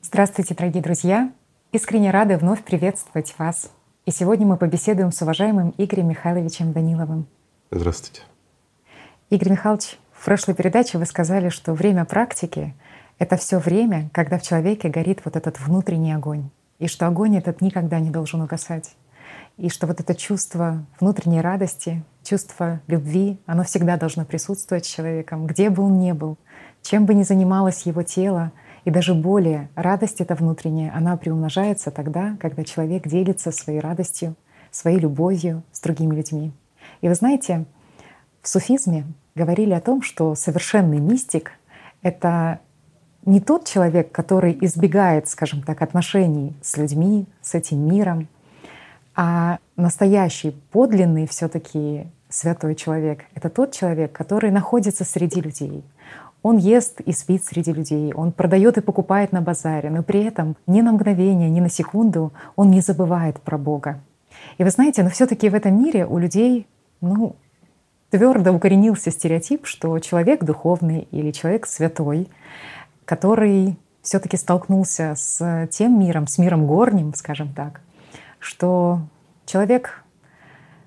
Здравствуйте, дорогие друзья! Искренне рады вновь приветствовать вас. И сегодня мы побеседуем с уважаемым Игорем Михайловичем Даниловым. Здравствуйте. Игорь Михайлович, в прошлой передаче вы сказали, что время практики — это все время, когда в человеке горит вот этот внутренний огонь, и что огонь этот никогда не должен угасать, и что вот это чувство внутренней радости, чувство любви, оно всегда должно присутствовать с человеком, где бы он ни был, чем бы ни занималось его тело — и даже более, радость эта внутренняя, она приумножается тогда, когда человек делится своей радостью, своей любовью с другими людьми. И вы знаете, в суфизме говорили о том, что совершенный мистик — это не тот человек, который избегает, скажем так, отношений с людьми, с этим миром, а настоящий, подлинный все таки святой человек — это тот человек, который находится среди людей — он ест и спит среди людей, он продает и покупает на базаре, но при этом ни на мгновение, ни на секунду он не забывает про Бога. И вы знаете, но все-таки в этом мире у людей, ну, твердо укоренился стереотип, что человек духовный или человек святой, который все-таки столкнулся с тем миром, с миром горним, скажем так, что человек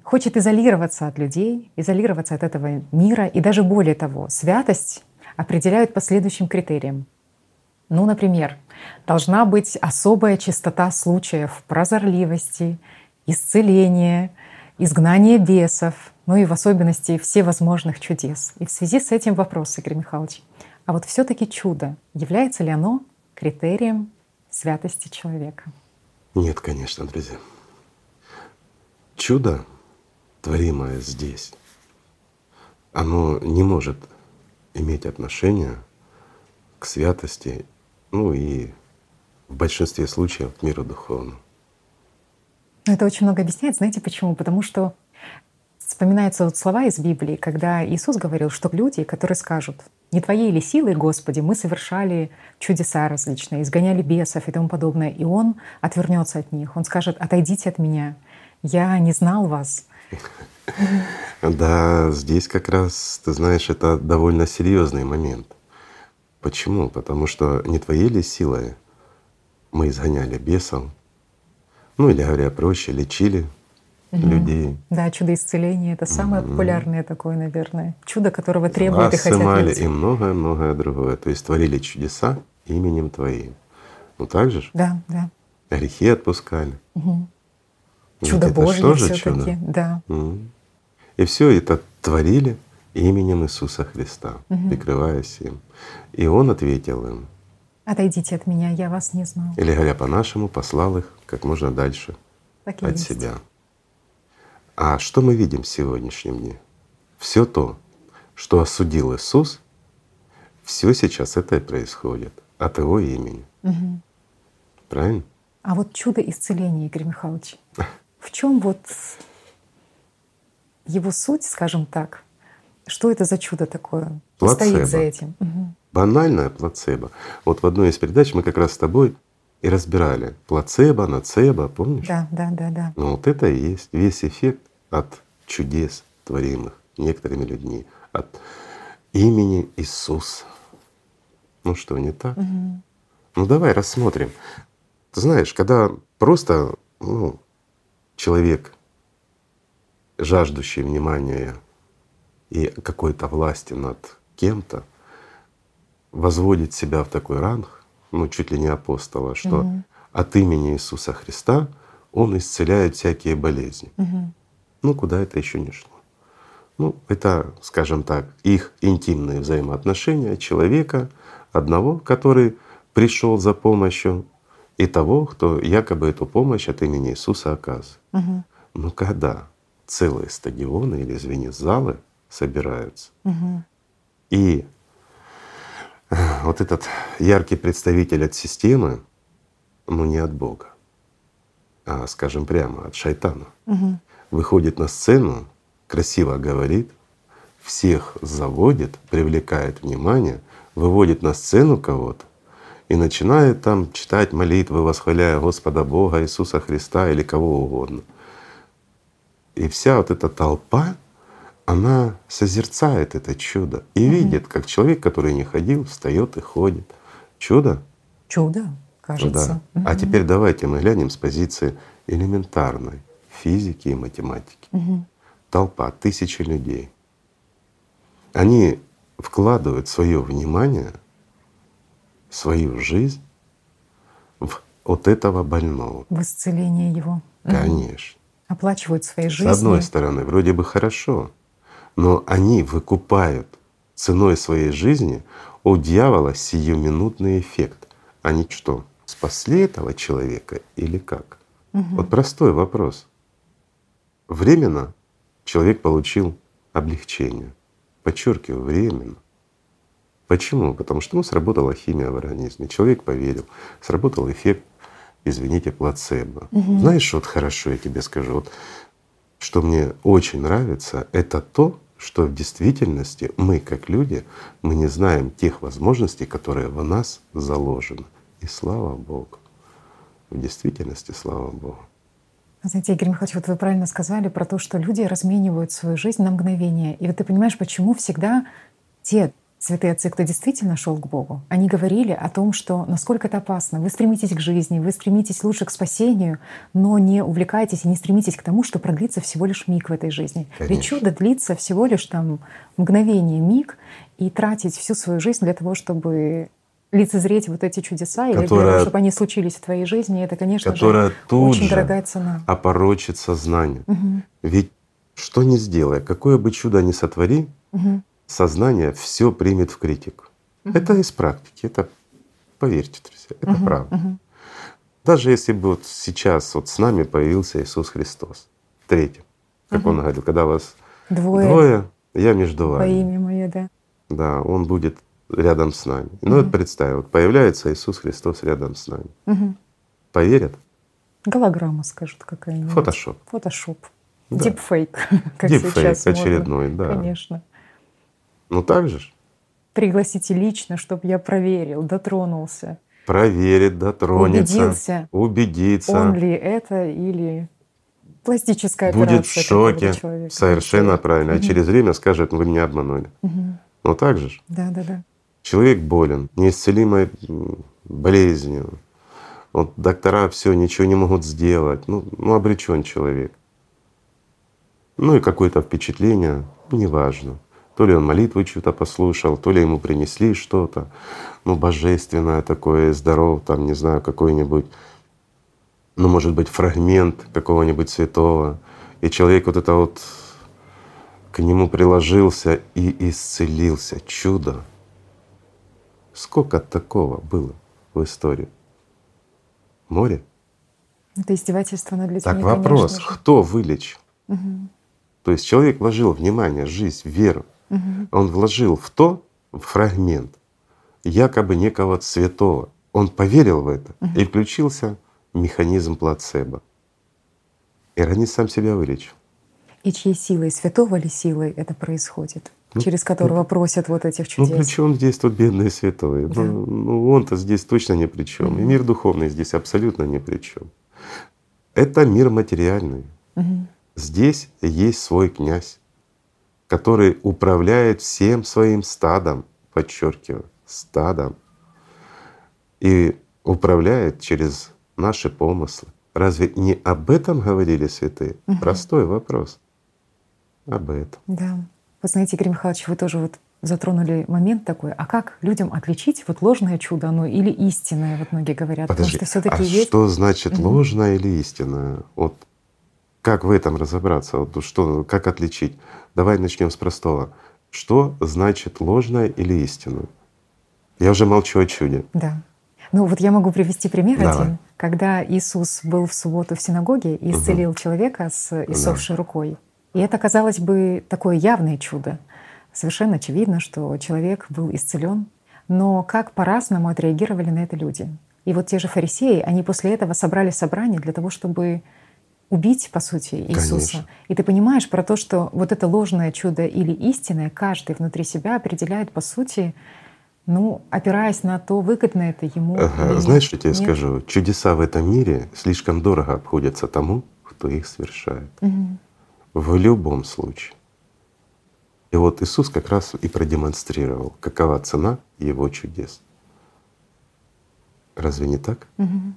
хочет изолироваться от людей, изолироваться от этого мира, и даже более того, святость определяют по следующим критериям. Ну, например, должна быть особая чистота случаев прозорливости, исцеления, изгнания бесов, ну и в особенности всевозможных чудес. И в связи с этим вопрос, Игорь Михайлович, а вот все таки чудо, является ли оно критерием святости человека? Нет, конечно, друзья. Чудо, творимое здесь, оно не может иметь отношение к святости, ну и в большинстве случаев к миру духовному. Это очень много объясняет. Знаете почему? Потому что вспоминаются вот слова из Библии, когда Иисус говорил, что люди, которые скажут, не Твоей ли силой, Господи, мы совершали чудеса различные, изгоняли бесов и тому подобное, и Он отвернется от них, Он скажет, отойдите от меня, я не знал вас. Да, здесь как раз, ты знаешь, это довольно серьезный момент. Почему? Потому что не твоей ли силой мы изгоняли бесов, ну или говоря проще, лечили угу. людей. Да, чудо исцеления — это самое угу. популярное такое, наверное. Чудо, которого требуют и хотят люди. и многое-многое другое. То есть творили чудеса именем Твоим. Ну так же? Да, да. Грехи отпускали. Угу. Чудо это Божье все-таки, да. Угу. И все это творили именем Иисуса Христа, угу. прикрываясь им. И Он ответил им. Отойдите от меня, я вас не знал. Или говоря по-нашему, послал их как можно дальше так от есть. себя. А что мы видим в сегодняшнем дне? Все то, что осудил Иисус, все сейчас это и происходит от Его имени. Угу. Правильно? А вот чудо исцеления, Игорь Михайлович, в чем вот его суть, скажем так, что это за чудо такое? Плацебо. Стоит за этим. Угу. Банальное плацебо. Вот в одной из передач мы как раз с тобой и разбирали плацебо, нацебо, помнишь? Да, да, да, да. Ну вот это и есть весь эффект от чудес, творимых некоторыми людьми, от имени Иисуса. Ну что, не так? Угу. Ну давай рассмотрим. Ты знаешь, когда просто ну, человек жаждущий внимания и какой-то власти над кем-то, возводит себя в такой ранг, ну чуть ли не апостола, что угу. от имени Иисуса Христа он исцеляет всякие болезни. Угу. Ну куда это еще не шло? Ну, это, скажем так, их интимные взаимоотношения человека одного, который пришел за помощью, и того, кто якобы эту помощь от имени Иисуса оказывает. Угу. Но когда целые стадионы или, извини, залы собираются. Угу. И э, вот этот яркий представитель от системы, ну не от Бога, а, скажем прямо, от шайтана, угу. выходит на сцену, красиво говорит, всех заводит, привлекает внимание, выводит на сцену кого-то и начинает там читать молитвы, восхваляя Господа Бога, Иисуса Христа или кого угодно. И вся вот эта толпа, она созерцает это чудо и угу. видит, как человек, который не ходил, встает и ходит. Чудо? Чудо. кажется. Да. Угу. А теперь давайте мы глянем с позиции элементарной физики и математики. Угу. Толпа, тысячи людей. Они вкладывают свое внимание, свою жизнь в вот этого больного. В исцеление его. Конечно. Оплачивают своей жизнью. С одной стороны, вроде бы хорошо, но они выкупают ценой своей жизни у дьявола сиюминутный эффект. Они что, спасли этого человека или как? Угу. Вот простой вопрос. Временно человек получил облегчение. Подчеркиваю, временно. Почему? Потому что ну, сработала химия в организме, человек поверил, сработал эффект, извините, плацебо. Угу. Знаешь, вот хорошо я тебе скажу, вот что мне очень нравится, это то, что в действительности мы, как люди, мы не знаем тех возможностей, которые в нас заложены. И слава Богу. В действительности, слава Богу. Знаете, Игорь Михайлович, вот вы правильно сказали про то, что люди разменивают свою жизнь на мгновение. И вот ты понимаешь, почему всегда те святые отцы, кто действительно шел к Богу, они говорили о том, что насколько это опасно. Вы стремитесь к жизни, вы стремитесь лучше к спасению, но не увлекайтесь и не стремитесь к тому, что продлится всего лишь миг в этой жизни. Конечно. Ведь чудо длится всего лишь там мгновение, миг, и тратить всю свою жизнь для того, чтобы лицезреть вот эти чудеса, или для того, чтобы они случились в твоей жизни, это, конечно Которая же, тут очень же дорогая цена. опорочит сознание. Мгм. Ведь что ни сделай, какое бы чудо ни сотвори, Мгм. Сознание все примет в критику. Это из практики, это поверьте, друзья, это Мгм. правда. Мгм. Даже если бы вот сейчас вот с нами появился Иисус Христос, третьим, как Он говорил, когда вас Двое, двое, я между вами. имя мое, да. Да, Он будет рядом с нами. Ну вот представь, вот появляется Иисус Христос рядом с нами. Мгм. Поверят? Голограмма, скажут какая-нибудь. Фотошоп. Фотошоп. Да. Дипфейк, как Дипфейк сейчас модно. очередной, да. Конечно. Ну так же ж. Пригласите лично, чтобы я проверил, дотронулся, Проверит, дотронется, убедился, убедится, он ли это или пластическая будет в операция какого-то шоке. человека. Совершенно правильно. А Мгм. через время скажет, вы меня обманули. Мгм. Ну так же ж. Да, да, да. Человек болен, неисцелимой болезнью. Вот доктора все ничего не могут сделать. Ну, ну обречен человек. Ну и какое-то впечатление, неважно. То ли он молитву чью-то послушал, то ли ему принесли что-то, ну, божественное такое, здоров, там, не знаю, какой-нибудь, ну, может быть, фрагмент какого-нибудь святого. И человек вот это вот к нему приложился и исцелился. Чудо. Сколько такого было в истории? Море? Это издевательство над людьми. Так вопрос, конечно же. кто вылечил? Мгм. То есть человек вложил внимание, жизнь, веру. Мгм. Он вложил в то фрагмент якобы некого святого. Он поверил в это и включился механизм плацебо. И организм сам себя вылечил. И чьей силой, святого ли силой это происходит? Ну, через которого просят вот этих Ну чудес. при чем здесь тут бедные святые? Да. Ну, ну, он-то здесь точно ни при чем. И мир духовный здесь абсолютно ни при чем. Это мир материальный. Мгм. Здесь есть свой князь, который управляет всем своим стадом, подчеркиваю, стадом, и управляет через наши помыслы. Разве не об этом говорили святые? Мгм. Простой вопрос. Об этом. Да. Вы знаете, Игорь Михайлович, вы тоже вот затронули момент такой, а как людям отличить вот ложное чудо, оно или истинное, вот многие говорят, Подожди, потому что все таки а есть. что значит ложное или истинное? Вот как в этом разобраться? Вот что, как отличить? Давай начнем с простого. Что значит ложное или истинное? Я уже молчу о чуде. Да. Ну вот я могу привести пример Давай. один. Когда Иисус был в субботу в синагоге и исцелил человека с иссохшей рукой. И это, казалось бы, такое явное чудо. Совершенно очевидно, что человек был исцелен. Но как по-разному отреагировали на это люди. И вот те же фарисеи, они после этого собрали собрание для того, чтобы убить, по сути, Иисуса. Конечно. И ты понимаешь про то, что вот это ложное чудо или истинное каждый внутри себя определяет, по сути, ну, опираясь на то, выгодно это ему. Ага, Знаешь, что я тебе нет. скажу? Чудеса в этом мире слишком дорого обходятся тому, кто их совершает. Мгм. В любом случае. И вот Иисус как раз и продемонстрировал, какова цена Его чудес. Разве не так? Угу.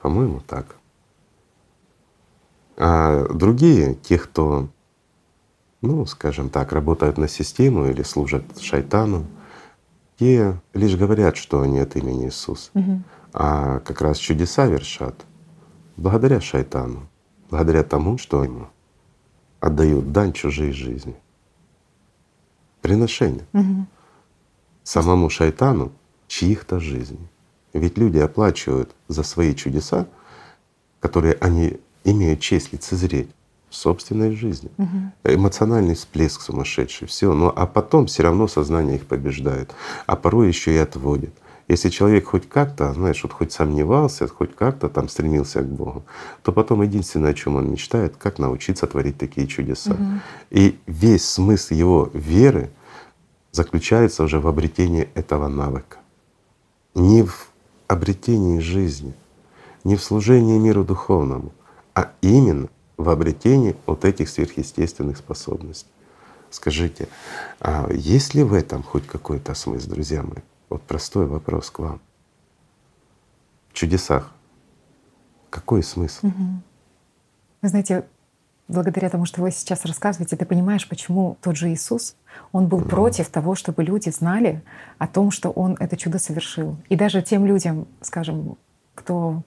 По-моему, так. А другие, те, кто, ну, скажем так, работают на систему или служат шайтану, те лишь говорят, что они от имени Иисуса, Угу. а как раз чудеса вершат благодаря шайтану, благодаря тому, что ему отдают дань чужой жизни. Приношение Угу. самому шайтану чьих-то жизней. Ведь люди оплачивают за свои чудеса, которые они имеют честь лицезреть в собственной жизни. Угу. Эмоциональный всплеск сумасшедший, все. Ну а потом все равно сознание их побеждает, а порой еще и отводит. Если человек хоть как-то, знаешь, вот хоть сомневался, хоть как-то там стремился к Богу, то потом единственное, о чем он мечтает, как научиться творить такие чудеса. Мгм. И весь смысл его веры заключается уже в обретении этого навыка. Не в обретении жизни, не в служении миру духовному, а именно в обретении вот этих сверхъестественных способностей. Скажите, а есть ли в этом хоть какой-то смысл, друзья мои? Вот простой вопрос к вам. В чудесах какой смысл? Мгм. Вы знаете, благодаря тому, что вы сейчас рассказываете, ты понимаешь, почему тот же Иисус, он был против того, чтобы люди знали о том, что он это чудо совершил. И даже тем людям, скажем, кто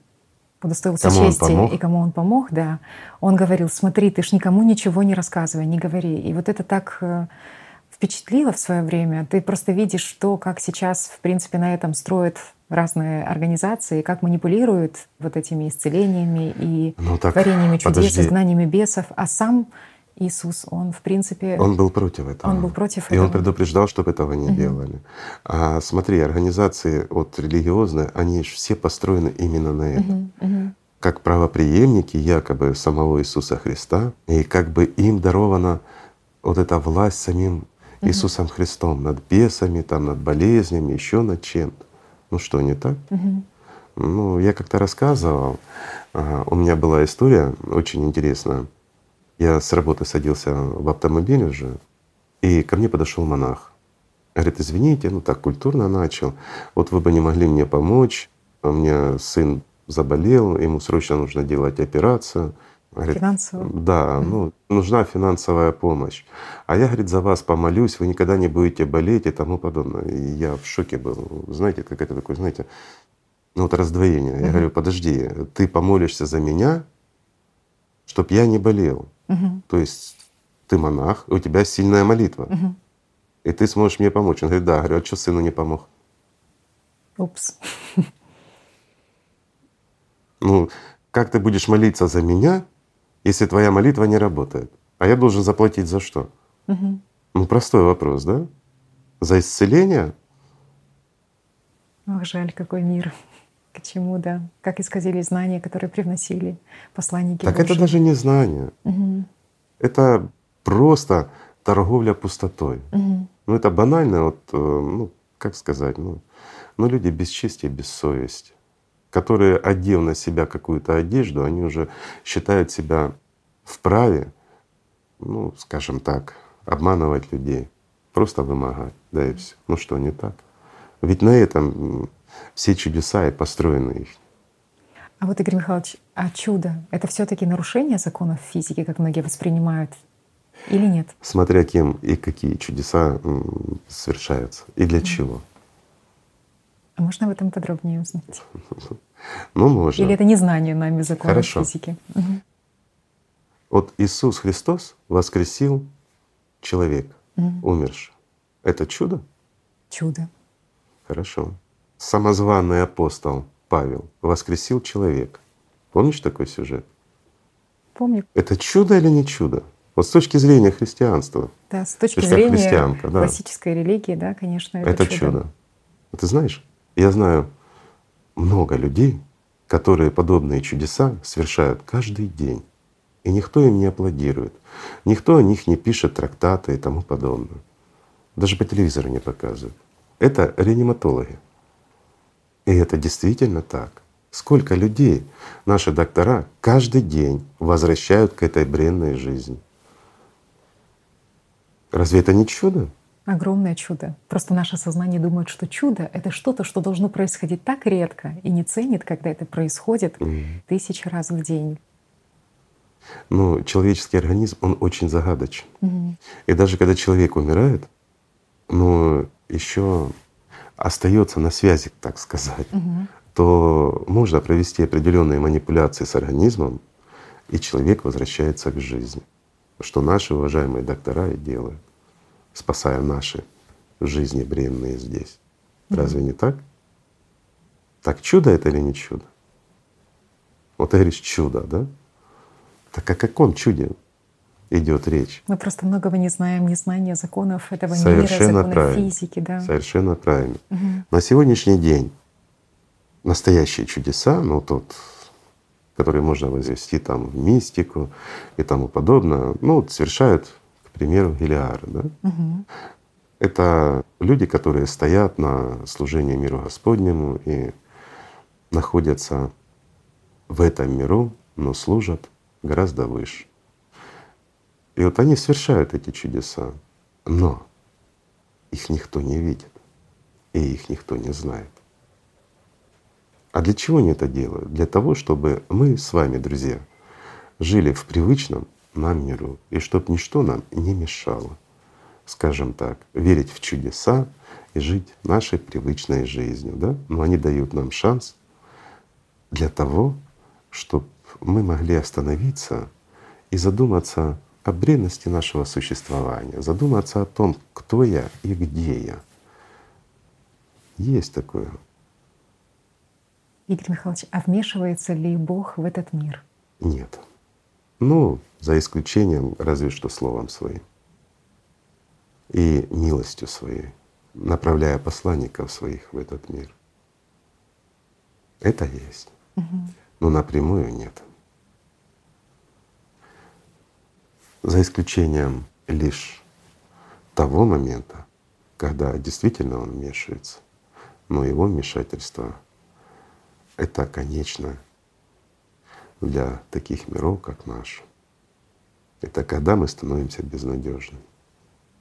удостоился Кому чести и кому он помог, да, он говорил, смотри, ты ж никому ничего не рассказывай, не говори. И вот это так э, впечатлило в свое время. Ты просто видишь, что, как сейчас, в принципе, на этом строят разные организации, как манипулируют вот этими исцелениями и Ну так, творениями чудес, подожди. изгнаниями бесов. А сам Иисус, он, в принципе, Он был против этого. он был против И он этого. предупреждал, чтобы этого не Мгм. делали. А смотри, организации вот религиозные, они ж все построены именно на этом. Мгм, мгм. Как правоприемники якобы самого Иисуса Христа, и как бы им дарована вот эта власть самим Иисусом Христом над бесами, там, над болезнями, еще над чем-то. Ну что, не так? Мгм. Ну, я как-то рассказывал, а, у меня была история очень интересная. Я с работы садился в автомобиль уже, и ко мне подошел монах. Говорит, извините, ну так культурно начал. Вот вы бы не могли мне помочь. У меня сын заболел, ему срочно нужно делать операцию. Говорит, Финансово. да, ну нужна финансовая помощь. А я, говорит, за вас помолюсь, вы никогда не будете болеть и тому подобное. И я в шоке был. Знаете, как это такое, знаете, ну вот раздвоение. Я Мгм. говорю, подожди, ты помолишься за меня, чтоб я не болел. Мгм, То есть ты монах, у тебя сильная молитва, мгм. и ты сможешь мне помочь. Он говорит, да. Я говорю, а что сыну не помог? Упс. Ну, как ты будешь молиться за меня, если твоя молитва не работает? А я должен заплатить за что? Мгм. Ну, простой вопрос, да? За исцеление? Ох, жаль, какой мир. К чему, да. Как исказили знания, которые привносили посланники Так это Божьи. даже не знание. Мгм, Это просто торговля пустотой. мгм. Ну, это банально, вот, э, ну, как сказать, ну, ну, люди без чести, без совести, которые, одев на себя какую-то одежду, они уже считают себя вправе, ну, скажем так, обманывать людей, просто вымогать, да и все. Ну что, не так? Ведь на этом все чудеса и построены их. А вот, Игорь Михайлович, а чудо — это все таки нарушение законов физики, как многие воспринимают, или нет? Смотря кем и какие чудеса совершаются, и для чего. А можно об этом подробнее узнать? Ну, можно. Или это незнание нами законов Хорошо. физики? Мгм, Вот Иисус Христос воскресил человека, мгм. умершего. Это чудо? Чудо. Хорошо. Самозваный апостол Павел воскресил человека. Помнишь такой сюжет? Помню. Это чудо или не чудо? Вот с точки зрения христианства. Да, с точки зрения христианка, да. классической религии, да, конечно, это, Это чудо. А Ты знаешь, я знаю много людей, которые подобные чудеса совершают каждый день. И никто им не аплодирует. Никто о них не пишет трактаты и тому подобное. Даже по телевизору не показывают. Это реаниматологи. И это действительно так. Сколько людей наши доктора каждый день возвращают к этой бренной жизни. Разве это не чудо? Огромное чудо. Просто наше сознание думает, что чудо — это что-то, что должно происходить так редко и не ценит, когда это происходит mm. тысячи раз в день. Ну, человеческий организм, он очень загадочен. Mm. И даже когда человек умирает, но еще остается на связи, так сказать, mm-hmm. то можно провести определенные манипуляции с организмом, и человек возвращается к жизни, что наши уважаемые доктора и делают спасая наши жизни бренные здесь. Разве не так? Так чудо это или не чудо? Вот ты говоришь чудо, да? Так о каком чуде идет речь? Мы просто многого не знаем, незнание законов этого Совершенно мира, законов правильно. физики, да. Совершенно правильно. Угу. На сегодняшний день настоящие чудеса, ну тот, который можно возвести там в мистику и тому подобное, ну, совершают к примеру, Гелиары. Да? Угу. Это люди, которые стоят на служении миру Господнему и находятся в этом миру, но служат гораздо выше. И вот они совершают эти чудеса, но их никто не видит, и их никто не знает. А для чего они это делают? Для того, чтобы мы с вами, друзья, жили в привычном нам миру, и чтоб ничто нам не мешало, скажем так, верить в чудеса и жить нашей привычной жизнью. Да? Но они дают нам шанс для того, чтобы мы могли остановиться и задуматься о бренности нашего существования, задуматься о том, кто я и где я. Есть такое. Игорь Михайлович, а вмешивается ли Бог в этот мир? Нет. Ну, за исключением разве что словом своим и милостью своей, направляя посланников своих в этот мир. Это есть. Угу. Но напрямую нет. За исключением лишь того момента, когда действительно он вмешивается, но его вмешательство — это конечно для таких миров, как наш. Это когда мы становимся безнадежными.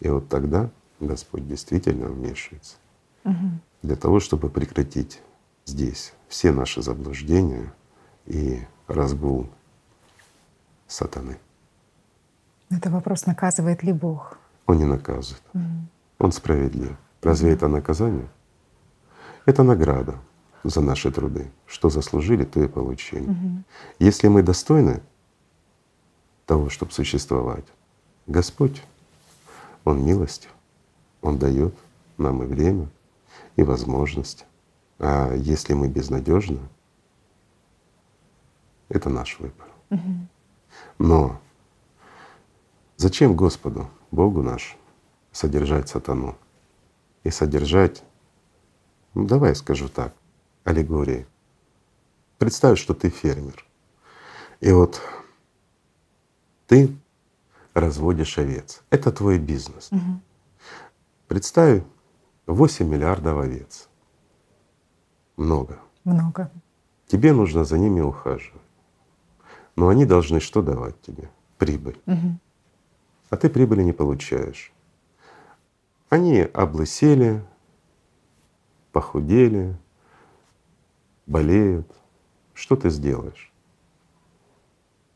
И вот тогда Господь действительно вмешивается угу. для того, чтобы прекратить здесь все наши заблуждения и разгул сатаны. Это вопрос, наказывает ли Бог? Он не наказывает. Угу. Он справедлив. Разве угу. это наказание? Это награда за наши труды. Что заслужили, то и получили. Угу. Если мы достойны того, чтобы существовать, Господь, Он милостью, Он дает нам и время, и возможность. А если мы безнадежны, это наш выбор. Угу. Но зачем Господу, Богу наш, содержать сатану и содержать, ну давай скажу так, аллегории. Представь, что ты фермер. И вот ты разводишь овец. Это твой бизнес. Угу. Представь 8 миллиардов овец. Много. Много. Тебе нужно за ними ухаживать. Но они должны что давать тебе? Прибыль. Угу. А ты прибыли не получаешь. Они облысели, похудели, болеют, что ты сделаешь?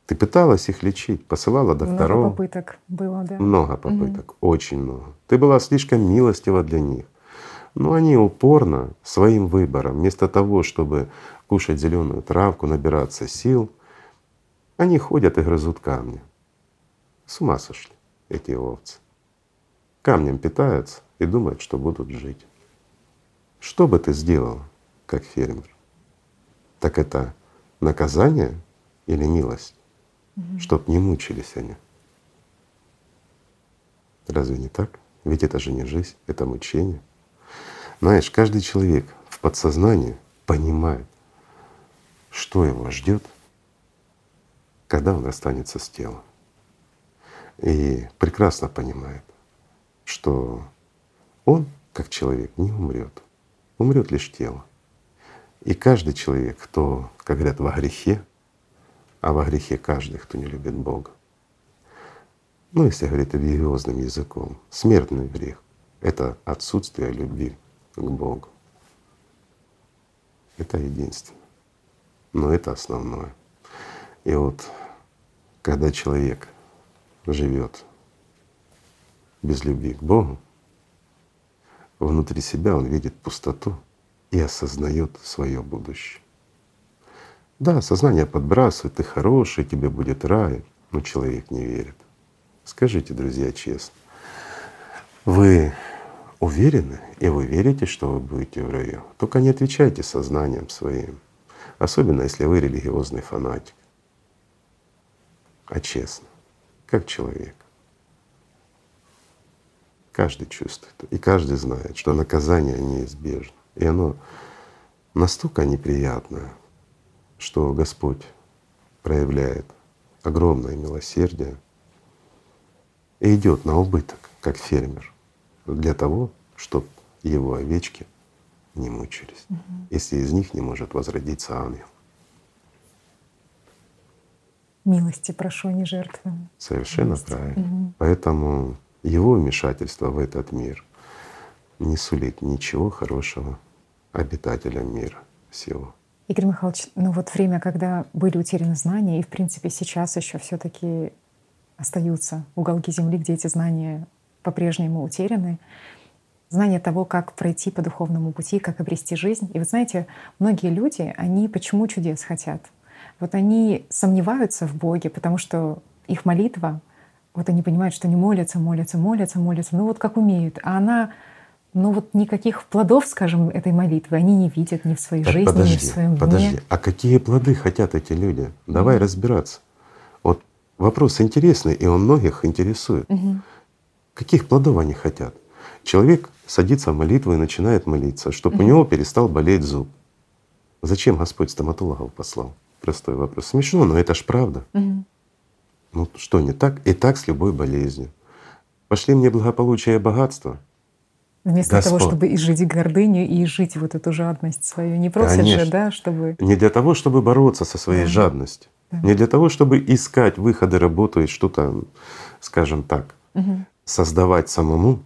Ты пыталась их лечить, посылала докторов. Много попыток было, да. Много попыток, угу. очень много. Ты была слишком милостива для них. Но они упорно своим выбором, вместо того, чтобы кушать зеленую травку, набираться сил, они ходят и грызут камни. С ума сошли эти овцы. Камнем питаются и думают, что будут жить. Что бы ты сделал, как фермер? так это наказание или милость, угу. чтоб не мучились они. Разве не так? Ведь это же не жизнь, это мучение. Знаешь, каждый человек в подсознании понимает, что его ждет, когда он расстанется с телом. И прекрасно понимает, что он, как человек, не умрет, умрет лишь тело. И каждый человек, кто, как говорят, во грехе, а во грехе каждый, кто не любит Бога, ну, если говорить религиозным языком, смертный грех — это отсутствие любви к Богу. Это единственное. Но это основное. И вот когда человек живет без любви к Богу, внутри себя он видит пустоту и осознает свое будущее. Да, сознание подбрасывает, ты хороший, тебе будет рай, но человек не верит. Скажите, друзья, честно, вы уверены и вы верите, что вы будете в раю? Только не отвечайте сознанием своим, особенно если вы религиозный фанатик, а честно, как человек. Каждый чувствует, и каждый знает, что наказание неизбежно. И оно настолько неприятное, что Господь проявляет огромное милосердие и идет на убыток, как фермер, для того, чтобы его овечки не мучились, угу. если из них не может возродиться ангел. Милости прошу, не жертвуем. Совершенно Милости. правильно. Угу. Поэтому его вмешательство в этот мир не сулит ничего хорошего обитателям мира всего. Игорь Михайлович, ну вот время, когда были утеряны знания, и в принципе сейчас еще все таки остаются уголки Земли, где эти знания по-прежнему утеряны, знание того, как пройти по духовному пути, как обрести жизнь. И вы знаете, многие люди, они почему чудес хотят? Вот они сомневаются в Боге, потому что их молитва вот они понимают, что они молятся, молятся, молятся, молятся, ну вот как умеют. А она, ну вот никаких плодов, скажем, этой молитвы они не видят ни в своей так жизни, подожди, ни в своем подожди. Подожди, а какие плоды хотят эти люди? Давай mm-hmm. разбираться. Вот вопрос интересный, и он многих интересует. Mm-hmm. Каких плодов они хотят? Человек садится в молитву и начинает молиться, чтобы mm-hmm. у него перестал болеть зуб. Зачем Господь стоматологов послал? Простой вопрос. Смешно, но это ж правда. Mm-hmm. Ну что не так? И так с любой болезнью. Пошли мне благополучие и богатство. Вместо Господь. того, чтобы изжить гордыню и жить вот эту жадность свою. Не просишь Конечно. же, да, чтобы… Не для того, чтобы бороться со своей да. жадностью. Да. Не для того, чтобы искать выходы, работу и что-то, скажем так, угу. создавать самому.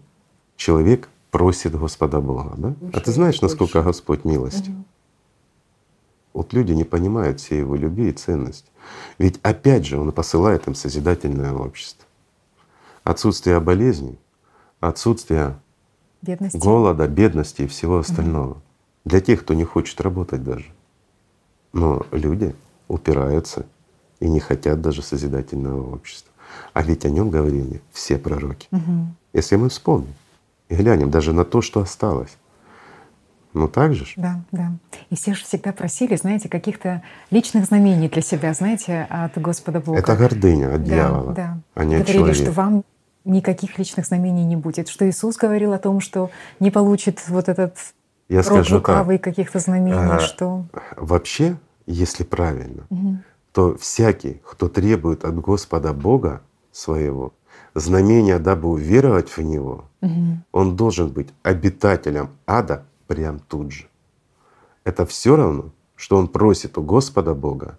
Человек просит Господа Бога. Да? Больше, а ты знаешь, насколько больше. Господь милостив? Угу. Вот люди не понимают всей его любви и ценности. Ведь опять же он посылает им созидательное общество. Отсутствие болезней, отсутствие бедности. голода, бедности и всего остального. Угу. Для тех, кто не хочет работать даже. Но люди упираются и не хотят даже созидательного общества. А ведь о нем говорили все пророки. Угу. Если мы вспомним и глянем даже на то, что осталось. Ну так же? Да, да. И все же всегда просили, знаете, каких-то личных знамений для себя, знаете, от Господа Бога. Это гордыня от да, дьявола, да. а не Говорили, человека. что вам никаких личных знамений не будет. Что Иисус говорил о том, что не получит вот этот Я скажу лукавый каких-то знамений, а, что… Вообще, если правильно, угу. то всякий, кто требует от Господа Бога своего знамения, дабы уверовать в Него, угу. он должен быть обитателем ада прям тут же. Это все равно, что он просит у Господа Бога,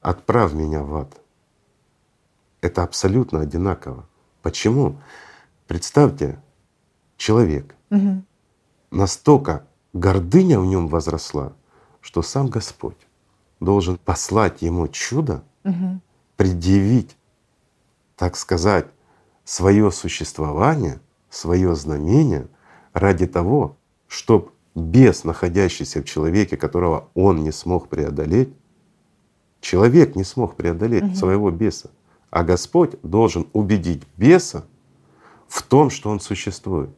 отправь меня в ад. Это абсолютно одинаково. Почему? Представьте, человек, угу. настолько гордыня в нем возросла, что сам Господь должен послать ему чудо, угу. предъявить, так сказать, свое существование, свое знамение ради того, чтобы бес, находящийся в человеке, которого он не смог преодолеть, человек не смог преодолеть угу. своего беса, а Господь должен убедить беса в том, что он существует.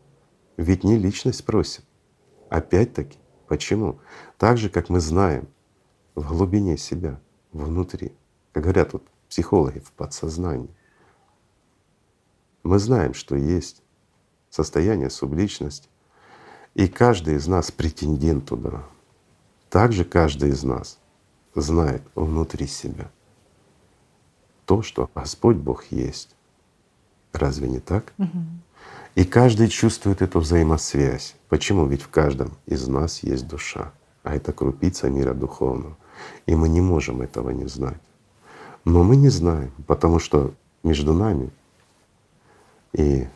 Ведь не личность просит. Опять-таки, почему? Так же, как мы знаем в глубине себя, внутри, как говорят вот психологи в подсознании, мы знаем, что есть состояние субличности, и каждый из нас претендент туда. Также каждый из нас знает внутри себя то, что Господь Бог есть. Разве не так? Угу. И каждый чувствует эту взаимосвязь. Почему? Ведь в каждом из нас есть душа, а это крупица мира духовного. И мы не можем этого не знать. Но мы не знаем, потому что между нами и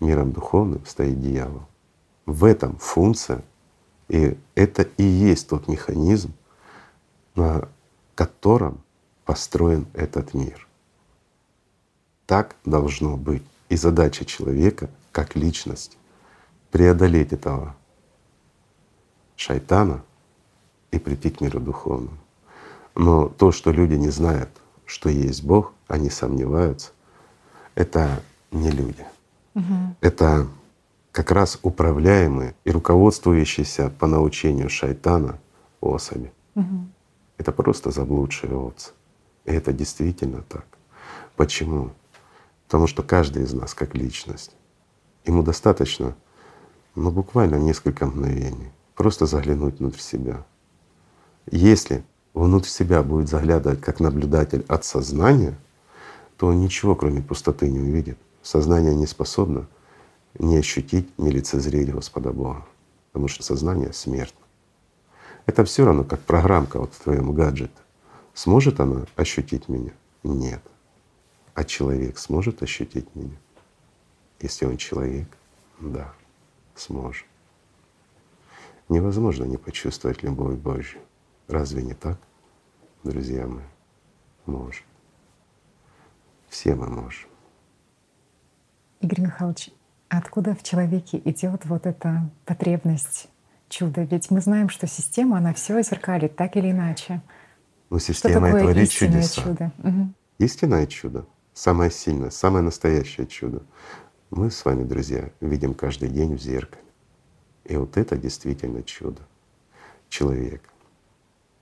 миром духовным стоит дьявол. В этом функция, и это и есть тот механизм, на котором построен этот мир. Так должно быть. И задача человека как личность преодолеть этого шайтана и прийти к миру духовному. Но то, что люди не знают, что есть Бог, они сомневаются, это не люди. Угу. Это как раз управляемые и руководствующиеся по научению шайтана особи. Угу. Это просто заблудшие овцы. И это действительно так. Почему? Потому что каждый из нас как личность, ему достаточно, ну буквально несколько мгновений, просто заглянуть внутрь себя. Если внутрь себя будет заглядывать как наблюдатель от сознания, то он ничего кроме пустоты не увидит. Сознание не способно не ощутить, не лицезреть Господа Бога, потому что сознание смертно. Это все равно как программка вот в твоем гаджете. Сможет она ощутить меня? Нет. А человек сможет ощутить меня? Если он человек, да, сможет. Невозможно не почувствовать любовь Божью. Разве не так, друзья мои? Можем. Все мы можем. Игорь Михайлович, откуда в человеке идет вот эта потребность чуда? Ведь мы знаем, что система, она все зеркалит так или иначе. Ну, система что творит чудеса. Чудо? Угу. Истинное чудо, самое сильное, самое настоящее чудо. Мы с вами, друзья, видим каждый день в зеркале. И вот это действительно чудо. Человек.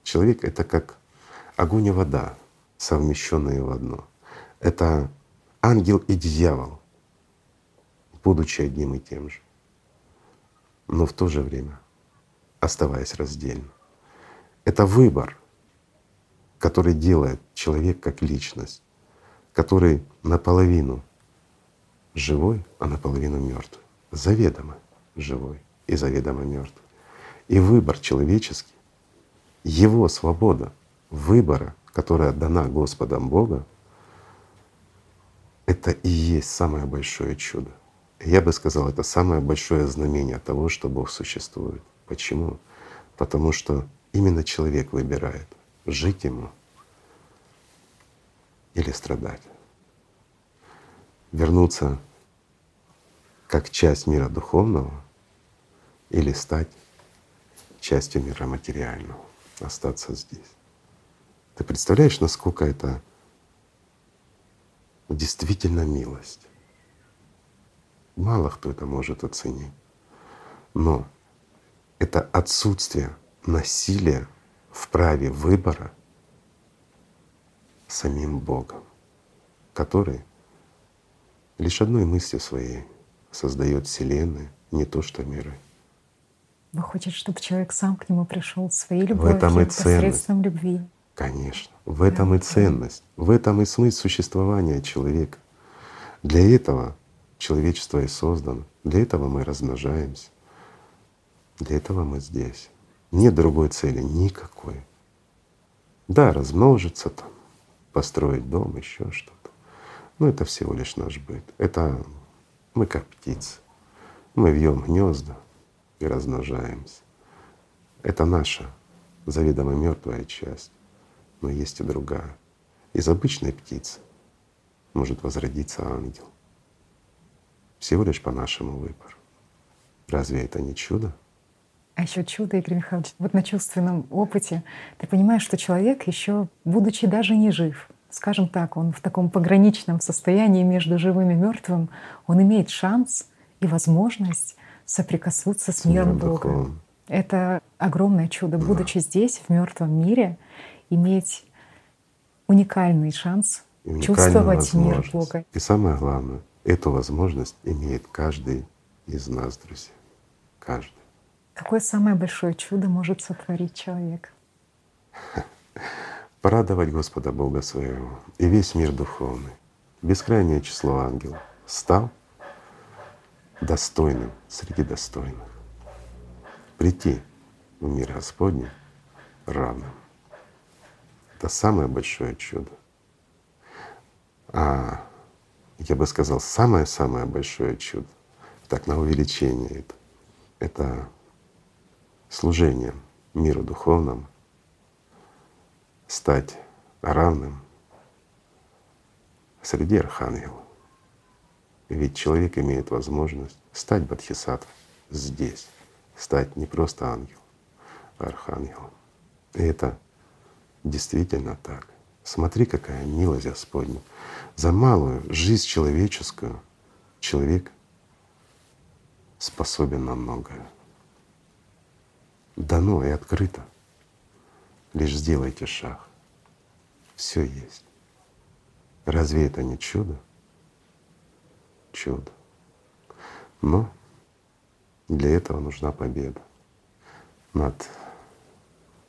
Человек — это как огонь и вода, совмещенные в одно. Это ангел и дьявол, будучи одним и тем же, но в то же время оставаясь раздельно. Это выбор, который делает человек как личность, который наполовину живой, а наполовину мертвый, заведомо живой и заведомо мертвый. И выбор человеческий, его свобода выбора, которая дана Господом Бога, это и есть самое большое чудо. Я бы сказал, это самое большое знамение того, что Бог существует. Почему? Потому что именно человек выбирает, жить ему или страдать. Вернуться как часть мира духовного или стать частью мира материального, остаться здесь. Ты представляешь, насколько это действительно милость? Мало кто это может оценить. Но это отсутствие насилия в праве выбора самим Богом, который лишь одной мыслью своей создает Вселенную, не то что миры. Бог хочет, чтобы человек сам к нему пришел своей любовью, в этом и посредством любви. Конечно, в этом и ценность, в этом и смысл существования человека. Для этого человечество и создано, для этого мы размножаемся, для этого мы здесь. Нет другой цели никакой. Да, размножиться там, построить дом, еще что-то. Но это всего лишь наш быт. Это мы как птицы. Мы вьем гнезда и размножаемся. Это наша заведомо мертвая часть, но есть и другая. Из обычной птицы может возродиться ангел. Всего лишь по нашему выбору. Разве это не чудо? А еще чудо, Игорь Михайлович, вот на чувственном опыте ты понимаешь, что человек еще, будучи даже не жив, скажем так, он в таком пограничном состоянии между живым и мертвым, он имеет шанс и возможность соприкоснуться с миром Бога. Это огромное чудо, будучи здесь, в мертвом мире, иметь уникальный шанс чувствовать мир Бога. И самое главное, эту возможность имеет каждый из нас, друзья. Каждый. Какое самое большое чудо может сотворить человек? Порадовать Господа Бога своего и весь мир духовный, бескрайнее число ангелов, стал достойным среди достойных. Прийти в мир Господний равным. Это самое большое чудо. А я бы сказал, самое-самое большое чудо так на увеличение это, это служение миру духовному, стать равным среди архангелов. Ведь человек имеет возможность стать бодхисаттвой здесь, стать не просто ангелом, а архангелом. И это действительно так. Смотри, какая милость Господня. За малую жизнь человеческую человек способен на многое. Дано и открыто. Лишь сделайте шаг. Все есть. Разве это не чудо? Чудо. Но для этого нужна победа над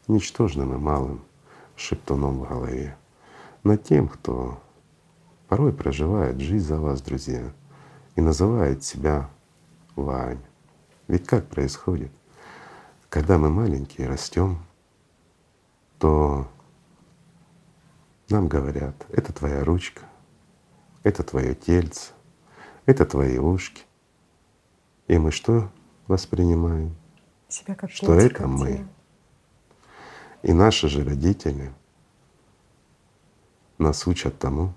ничтожным и малым шептуном в голове, над тем, кто порой проживает жизнь за вас, друзья, и называет себя вами. Ведь как происходит? Когда мы маленькие растем, то нам говорят, это твоя ручка, это твое тельце, это твои ушки. И мы что воспринимаем? Себя как что это мы. И наши же родители нас учат тому,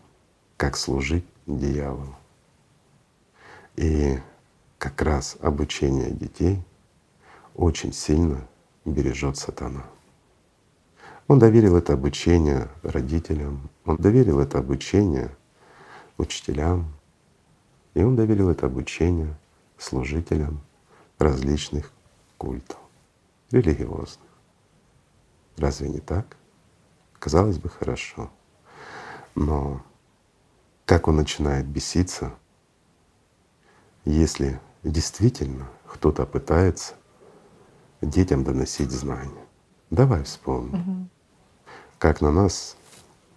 как служить дьяволу. И как раз обучение детей очень сильно бережет сатана. Он доверил это обучение родителям, он доверил это обучение учителям, и он доверил это обучение служителям различных культов, религиозных. Разве не так? Казалось бы, хорошо. Но как он начинает беситься, если действительно кто-то пытается детям доносить знания. Давай вспомним, угу. как на нас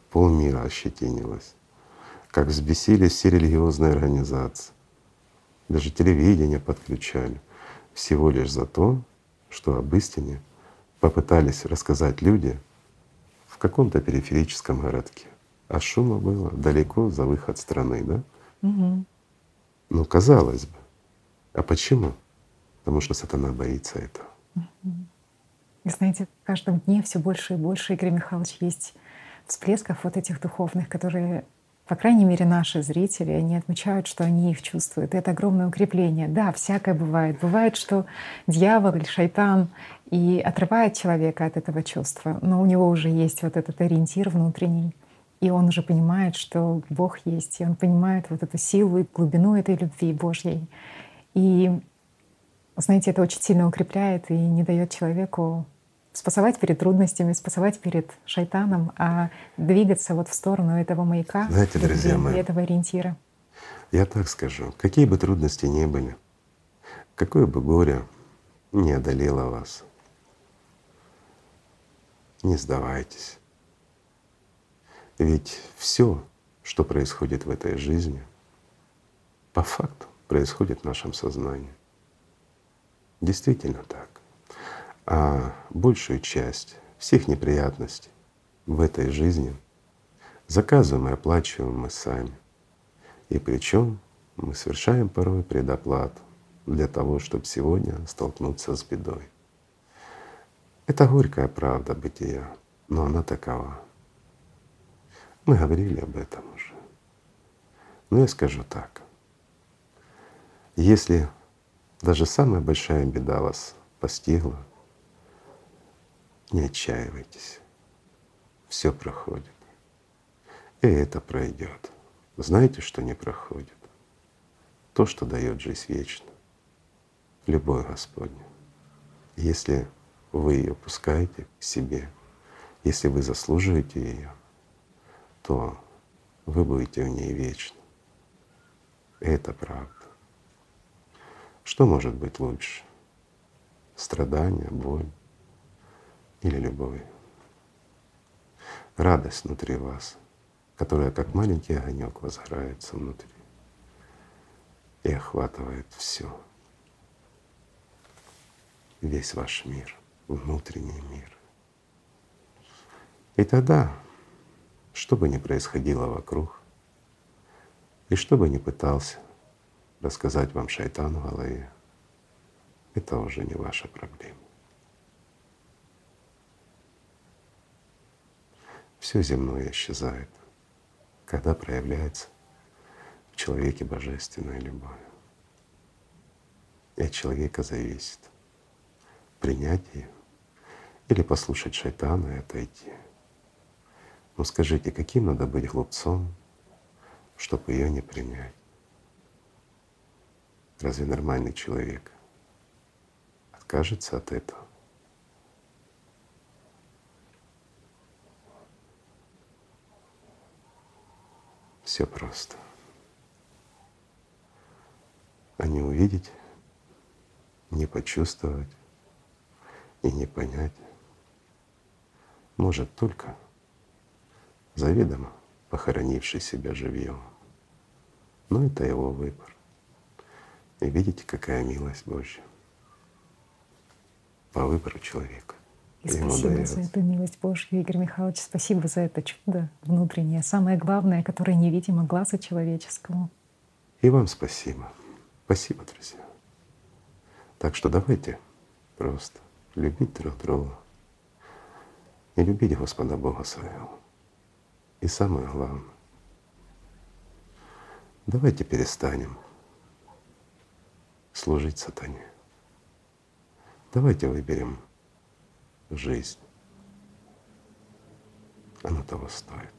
полмира ощетинилось, как взбесились все религиозные организации, даже телевидение подключали, всего лишь за то, что об истине попытались рассказать люди в каком-то периферическом городке. А шума было далеко за выход страны, да? Угу. Ну, казалось бы. А почему? Потому что сатана боится этого. И знаете, в каждом дне все больше и больше, Игорь Михайлович, есть всплесков вот этих духовных, которые, по крайней мере, наши зрители, они отмечают, что они их чувствуют. И это огромное укрепление. Да, всякое бывает. Бывает, что дьявол или шайтан и отрывает человека от этого чувства, но у него уже есть вот этот ориентир внутренний. И он уже понимает, что Бог есть, и он понимает вот эту силу и глубину этой любви Божьей. И, знаете, это очень сильно укрепляет и не дает человеку спасовать перед трудностями, спасовать перед шайтаном, а двигаться вот в сторону этого маяка, Знаете, друзья мои, этого ориентира. Я так скажу, какие бы трудности ни были, какое бы горе не одолело вас, не сдавайтесь. Ведь все, что происходит в этой жизни, по факту происходит в нашем сознании. Действительно так. А большую часть всех неприятностей в этой жизни заказываем и оплачиваем мы сами. И причем мы совершаем порой предоплату для того, чтобы сегодня столкнуться с бедой. Это горькая правда бытия, но она такова. Мы говорили об этом уже. Но я скажу так. Если даже самая большая беда вас постигла, не отчаивайтесь. Все проходит. И это пройдет. Знаете, что не проходит? То, что дает жизнь вечно. Любовь Господня. Если вы ее пускаете к себе, если вы заслуживаете ее, то вы будете в ней вечно. Это правда. Что может быть лучше? Страдания, боль или любовь? Радость внутри вас, которая как маленький огонек возгорается внутри и охватывает все, весь ваш мир, внутренний мир. И тогда что бы ни происходило вокруг, и что бы ни пытался рассказать вам шайтан в голове, это уже не ваша проблема. Все земное исчезает, когда проявляется в человеке божественная любовь. И от человека зависит принять ее или послушать шайтана и отойти. Но скажите, каким надо быть глупцом, чтобы ее не принять? Разве нормальный человек откажется от этого? Все просто. А не увидеть, не почувствовать и не понять может только заведомо похоронивший себя живьем. Но это его выбор. И видите, какая милость Божья по выбору человека. И спасибо дается. за эту милость Божью, Игорь Михайлович. Спасибо за это чудо внутреннее, самое главное, которое невидимо глазу человеческому. И вам спасибо. Спасибо, друзья. Так что давайте просто любить друг друга и любить Господа Бога своего. И самое главное, давайте перестанем служить сатане. Давайте выберем жизнь. Она того стоит.